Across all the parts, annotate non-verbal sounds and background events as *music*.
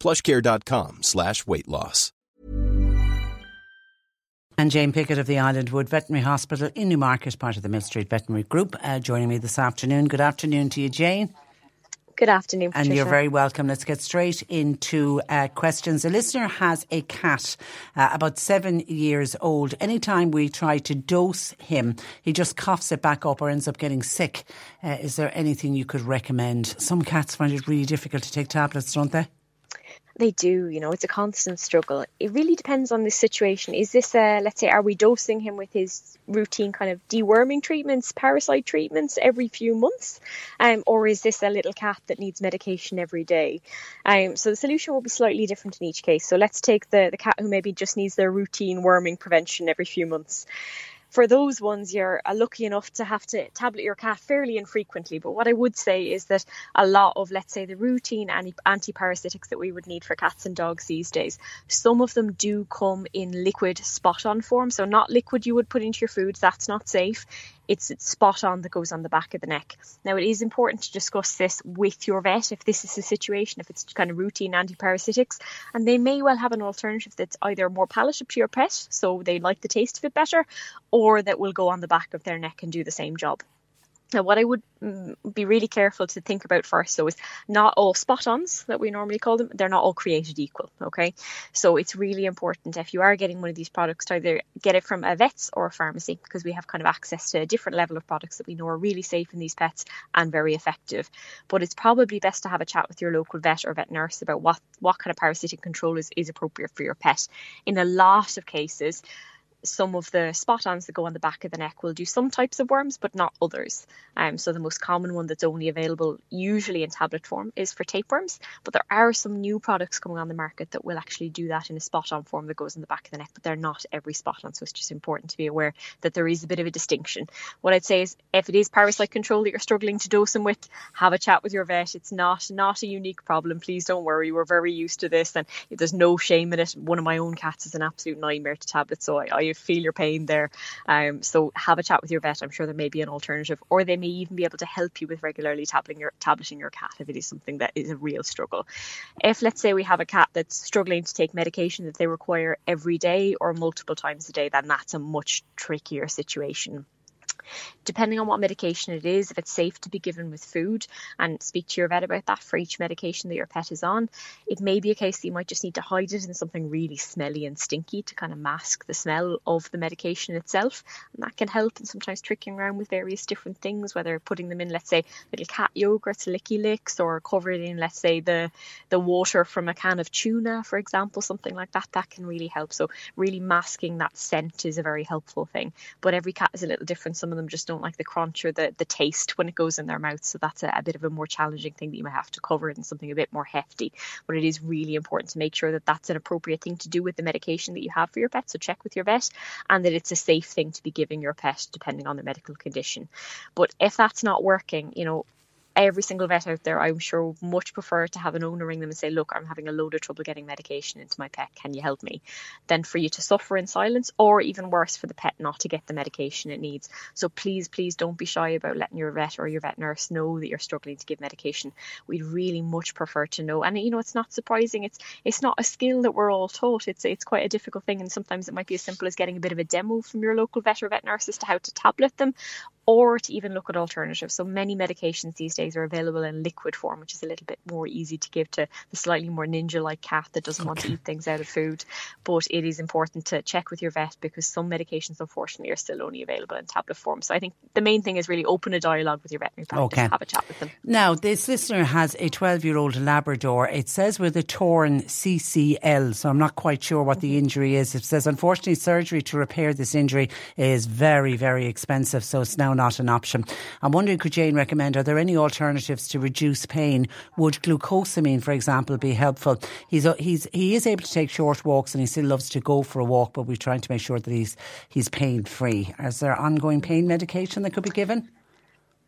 Plushcare.com slash weight loss. And Jane Pickett of the Islandwood Veterinary Hospital in Newmarket, part of the Mill Street Veterinary Group, uh, joining me this afternoon. Good afternoon to you, Jane. Good afternoon, Patricia. And you're very welcome. Let's get straight into uh, questions. A listener has a cat uh, about seven years old. Anytime we try to dose him, he just coughs it back up or ends up getting sick. Uh, is there anything you could recommend? Some cats find it really difficult to take tablets, don't they? They do, you know, it's a constant struggle. It really depends on the situation. Is this, a, let's say, are we dosing him with his routine kind of deworming treatments, parasite treatments every few months? Um, or is this a little cat that needs medication every day? Um, so the solution will be slightly different in each case. So let's take the, the cat who maybe just needs their routine worming prevention every few months for those ones, you're uh, lucky enough to have to tablet your cat fairly infrequently. But what I would say is that a lot of, let's say, the routine anti parasitics that we would need for cats and dogs these days, some of them do come in liquid spot on form. So, not liquid you would put into your food, that's not safe it's, spot on that goes on the back of the neck. Now, it is important to discuss this with your vet if this is the situation, if it's kind of routine antiparasitics, and they may well have an alternative that's either more palatable to your pet, so they like the taste of it better, or that will go on the back of their neck and do the same job. Now, what I would mm, be really careful to think about first, though, is not all spot ons that we normally call them, they're not all created equal. Okay. So it's really important if you are getting one of these products to either get it from a vet's or a pharmacy because we have kind of access to a different level of products that we know are really safe in these pets and very effective. But it's probably best to have a chat with your local vet or vet nurse about what, what kind of parasitic control is, is appropriate for your pet. In a lot of cases, some of the spot ons that go on the back of the neck will do some types of worms, but not others. Um, so the most common one that's only available usually in tablet form is for tapeworms, but there are some new products coming on the market that will actually do that in a spot on form that goes in the back of the neck, but they're not every spot on. So it's just important to be aware that there is a bit of a distinction. What I'd say is if it is parasite control that you're struggling to dose them with, have a chat with your vet. It's not not a unique problem. Please don't worry. We're very used to this and there's no shame in it. One of my own cats is an absolute nightmare to tablet, so I, I feel your pain there. Um, so have a chat with your vet. I'm sure there may be an alternative, or they may even be able to help you with regularly tabling your tableting your cat if it is something that is a real struggle. If let's say we have a cat that's struggling to take medication that they require every day or multiple times a day, then that's a much trickier situation depending on what medication it is, if it's safe to be given with food, and speak to your vet about that for each medication that your pet is on. It may be a case that you might just need to hide it in something really smelly and stinky to kind of mask the smell of the medication itself. And that can help and sometimes tricking around with various different things, whether putting them in, let's say, little cat yogurts, licky licks, or covered in, let's say, the, the water from a can of tuna, for example, something like that, that can really help. So really masking that scent is a very helpful thing. But every cat is a little different. Some of them just don't like the crunch or the, the taste when it goes in their mouth. So that's a, a bit of a more challenging thing that you might have to cover in something a bit more hefty. But it is really important to make sure that that's an appropriate thing to do with the medication that you have for your pet. So check with your vet and that it's a safe thing to be giving your pet depending on their medical condition. But if that's not working, you know, every single vet out there, I'm sure, much prefer to have an owner ring them and say, Look, I'm having a load of trouble getting medication into my pet. Can you help me? Than for you to suffer in silence, or even worse, for the pet not to get the medication it needs. So please, please don't be shy about letting your vet or your vet nurse know that you're struggling to give medication. We'd really much prefer to know. And you know, it's not surprising. It's it's not a skill that we're all taught. It's it's quite a difficult thing, and sometimes it might be as simple as getting a bit of a demo from your local vet or vet nurse as to how to tablet them, or to even look at alternatives. So many medications these days are available in liquid form, which is a little bit more easy to give to the slightly more ninja like cat that doesn't want to eat things out of food. But it is important to check with your vet because some medications, unfortunately, are still only available in tablet form. So I think the main thing is really open a dialogue with your veterinary practice, okay. have a chat with them. Now, this listener has a 12 year old Labrador. It says with a torn CCL, so I'm not quite sure what the mm-hmm. injury is. It says, unfortunately, surgery to repair this injury is very, very expensive, so it's now not an option. I'm wondering, could Jane recommend, are there any alternatives to reduce pain? Would glucosamine, for example, be helpful? He's, uh, he's, he is able to take short walks and he still loves to go for a walk, but we're trying to make sure that he's, he's pain free. Is there ongoing pain medication that could be given?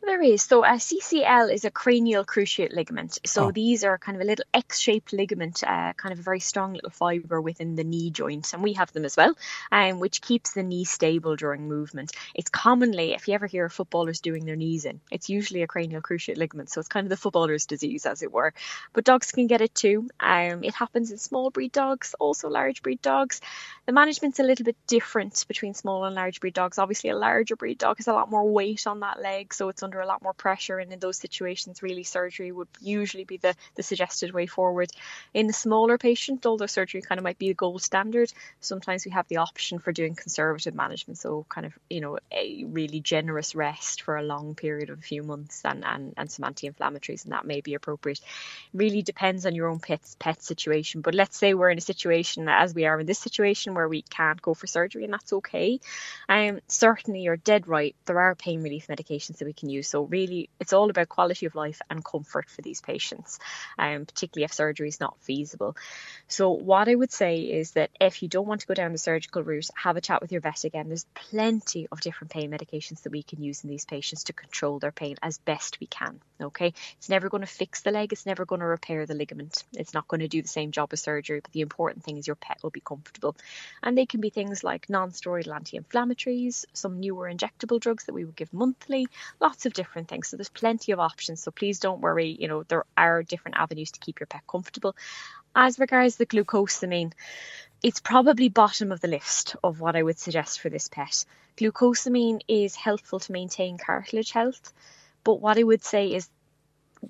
There is. So a CCL is a cranial cruciate ligament. So oh. these are kind of a little X-shaped ligament, uh, kind of a very strong little fibre within the knee joint, and we have them as well, um, which keeps the knee stable during movement. It's commonly, if you ever hear footballers doing their knees in, it's usually a cranial cruciate ligament. So it's kind of the footballer's disease, as it were. But dogs can get it too. Um, it happens in small breed dogs, also large breed dogs. The management's a little bit different between small and large breed dogs. Obviously, a larger breed dog has a lot more weight on that leg, so it's under a lot more pressure. And in those situations, really surgery would usually be the, the suggested way forward. In the smaller patient, although surgery kind of might be the gold standard, sometimes we have the option for doing conservative management. So, kind of, you know, a really generous rest for a long period of a few months and, and, and some anti inflammatories, and that may be appropriate. Really depends on your own pet's pet situation. But let's say we're in a situation, as we are in this situation, where we can't go for surgery, and that's okay. Um, certainly, you're dead right. There are pain relief medications that we can use. So, really, it's all about quality of life and comfort for these patients, um, particularly if surgery is not feasible. So, what I would say is that if you don't want to go down the surgical route, have a chat with your vet again. There's plenty of different pain medications that we can use in these patients to control their pain as best we can. Okay, it's never going to fix the leg, it's never going to repair the ligament, it's not going to do the same job as surgery. But the important thing is your pet will be comfortable. And they can be things like non steroidal anti inflammatories, some newer injectable drugs that we would give monthly, lots of different things. So there's plenty of options. So please don't worry, you know, there are different avenues to keep your pet comfortable. As regards the glucosamine, it's probably bottom of the list of what I would suggest for this pet. Glucosamine is helpful to maintain cartilage health, but what I would say is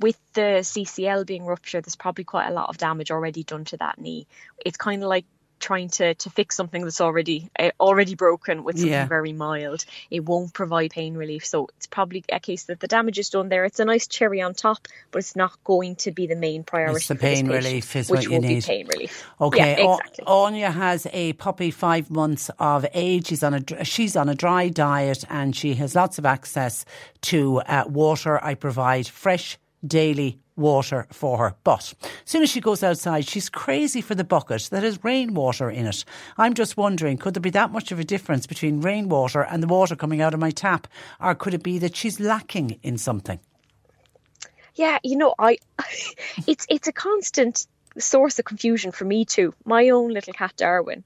with the CCL being ruptured, there's probably quite a lot of damage already done to that knee. It's kind of like trying to to fix something that's already uh, already broken with something yeah. very mild. It won't provide pain relief. So it's probably a case that the damage is done there. It's a nice cherry on top but it's not going to be the main priority it's the pain patient, relief is what you need. pain relief. Okay yeah, exactly. Anya has a puppy five months of age. She's on a she's on a dry diet and she has lots of access to uh, water. I provide fresh daily water for her. But as soon as she goes outside, she's crazy for the bucket that has rainwater in it. I'm just wondering, could there be that much of a difference between rainwater and the water coming out of my tap? Or could it be that she's lacking in something? Yeah, you know, I *laughs* it's it's a constant source of confusion for me too. My own little cat Darwin.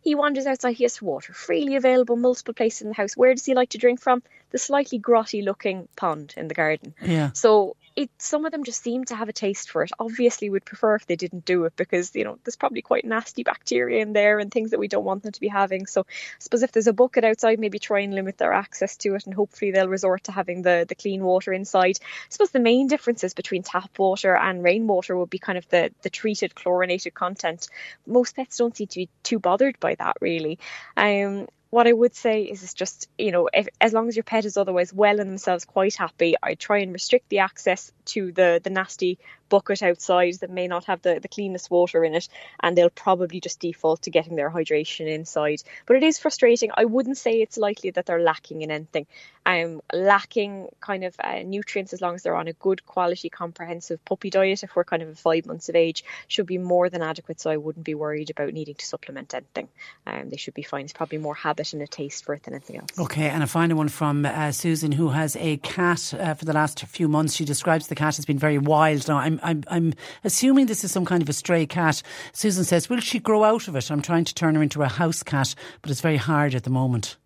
He wanders outside, he has water freely available multiple places in the house. Where does he like to drink from? The slightly grotty looking pond in the garden. Yeah. So it some of them just seem to have a taste for it. Obviously, would prefer if they didn't do it because you know there's probably quite nasty bacteria in there and things that we don't want them to be having. So, I suppose if there's a bucket outside, maybe try and limit their access to it, and hopefully they'll resort to having the the clean water inside. I suppose the main differences between tap water and rainwater would be kind of the the treated chlorinated content. Most pets don't seem to be too bothered by that really. Um, what I would say is it's just, you know, if, as long as your pet is otherwise well and themselves quite happy, I try and restrict the access to the the nasty bucket outside that may not have the, the cleanest water in it and they'll probably just default to getting their hydration inside. But it is frustrating. I wouldn't say it's likely that they're lacking in anything um lacking kind of uh, nutrients as long as they're on a good quality comprehensive puppy diet if we're kind of five months of age should be more than adequate so i wouldn't be worried about needing to supplement anything um they should be fine it's probably more habit and a taste for it than anything else okay and a final one from uh, susan who has a cat uh, for the last few months she describes the cat as being very wild now i'm I'm, I'm, assuming this is some kind of a stray cat. Susan says, Will she grow out of it? I'm trying to turn her into a house cat, but it's very hard at the moment.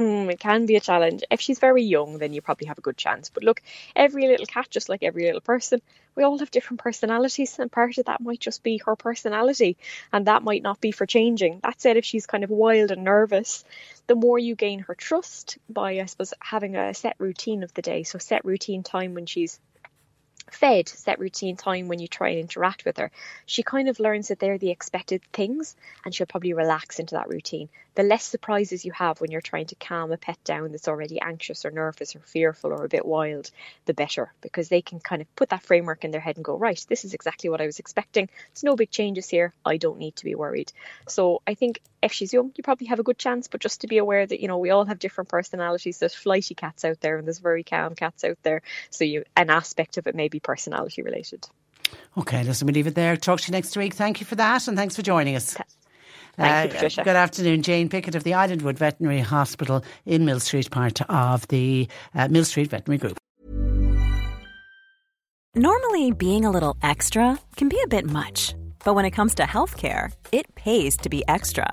Hmm, it can be a challenge. If she's very young, then you probably have a good chance. But look, every little cat, just like every little person, we all have different personalities, and part of that might just be her personality, and that might not be for changing. That said, if she's kind of wild and nervous, the more you gain her trust by, I suppose, having a set routine of the day. So, set routine time when she's fed set routine time when you try and interact with her, she kind of learns that they're the expected things and she'll probably relax into that routine. The less surprises you have when you're trying to calm a pet down that's already anxious or nervous or fearful or a bit wild, the better because they can kind of put that framework in their head and go, right, this is exactly what I was expecting. It's no big changes here. I don't need to be worried. So I think if she's young, you probably have a good chance, but just to be aware that, you know, we all have different personalities. There's flighty cats out there and there's very calm cats out there. So you an aspect of it may be personality related. Okay, listen, we leave it there. Talk to you next week. Thank you for that and thanks for joining us. Thank you, uh, Patricia. Good afternoon, Jane Pickett of the Islandwood Veterinary Hospital in Mill Street, part of the uh, Mill Street Veterinary Group. Normally, being a little extra can be a bit much, but when it comes to healthcare, it pays to be extra